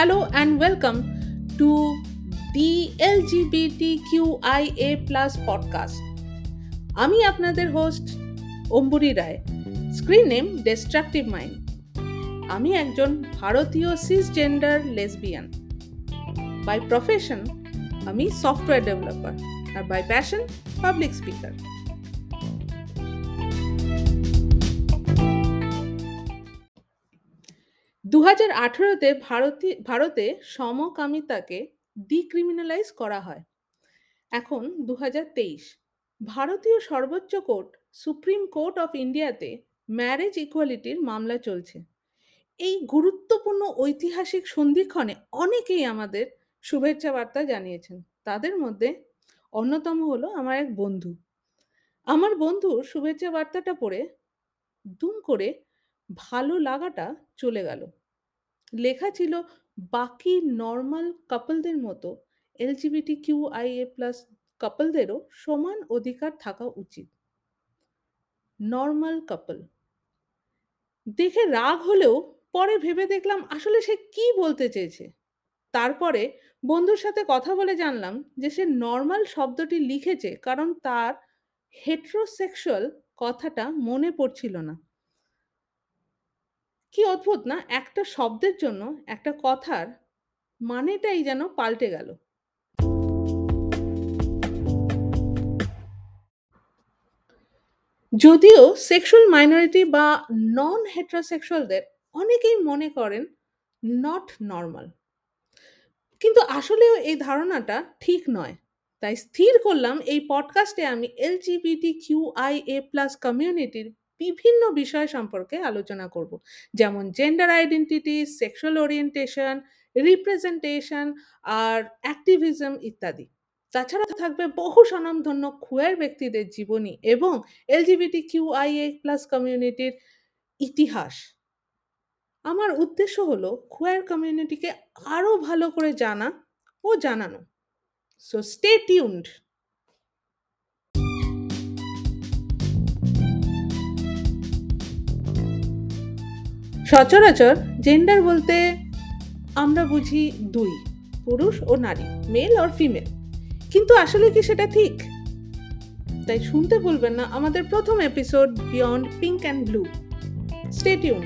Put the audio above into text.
Hello and welcome to the LGBTQIA plus podcast. আমি আপনাদের host Amburi Roy screen name destructive mind আমি একজন ভারতীয় সিসজেন্ডার লেসবিয়ান বাই প্রফেশন আমি software developer আর বাই প্যাশন পাবলিক স্পিকার দু হাজার আঠেরোতে ভারতে ভারতে সমকামিতাকে ডিক্রিমিনালাইজ করা হয়। এখন দু তেইশ, ভারতীয় সর্বোচ্চ কোর্ট, সুপ্রিম কোর্ট অফ ইন্ডিয়াতে ম্যারেজ ইকুয়ালিটির মামলা চলছে। এই গুরুত্বপূর্ণ ঐতিহাসিক সন্ধিক্ষণে অনেকেই আমাদের শুভেচ্ছা বার্তা জানিয়েছেন। তাদের মধ্যে অন্যতম হলো আমার এক বন্ধু। আমার বন্ধুর শুভেচ্ছা বার্তাটা পড়ে দুম করে ভালো লাগাটা চলে গেল। লেখা ছিল বাকি নর্মাল কাপলদের মতো LGBT Q I A plus কাপলদেরও সমান অধিকার থাকা উচিত। নর্মাল কাপল দেখে রাগ হলেও পরে ভেবে দেখলাম আসলে সে কি বলতে চেয়েছে। তারপরে বন্ধুর সাথে কথা বলে জানলাম যে সে নর্মাল শব্দটি লিখেছে কারণ তার হেট্রোসেক্সুয়াল কথাটা মনে পড়ছিল না। কি অদ্ভুত না একটা শব্দের জন্য একটা কথার মানেটাই যেন পাল্টে গেল। যদিও সেক্সুয়াল মাইনরিটি বা নন হেট্রোসেক্সুয়ালদের অনেকেই মনে করেন নট নর্মাল কিন্তু আসলেও এই ধারণাটা ঠিক নয়। তাই স্থির করলাম এই পডকাস্টে আমি LGBT Q I A plus কমিউনিটির বিভিন্ন বিষয় সম্পর্কে আলোচনা করব। যেমন gender identity sexual orientation representation আর অ্যাক্টিভিজম ইত্যাদি। তাছাড়া থাকবে বহু স্বনামধন্য খুয়ার ব্যক্তিদের জীবনী এবং LGBT Q I A plus কমিউনিটির ইতিহাস। আমার উদ্দেশ্য হলো খুয়ার কমিউনিটিকে আরও ভালো করে জানা ও জানানো। সো স্টে টিউন্ড সচরাচর জেন্ডার বলতে আমরা বুঝি দুই, পুরুষ ও নারী মেল আর ফিমেল কিন্তু আসলে কি সেটা ঠিক? তাই শুনতে ভুলবেন না আমাদের প্রথম episode beyond pink and blue stay tuned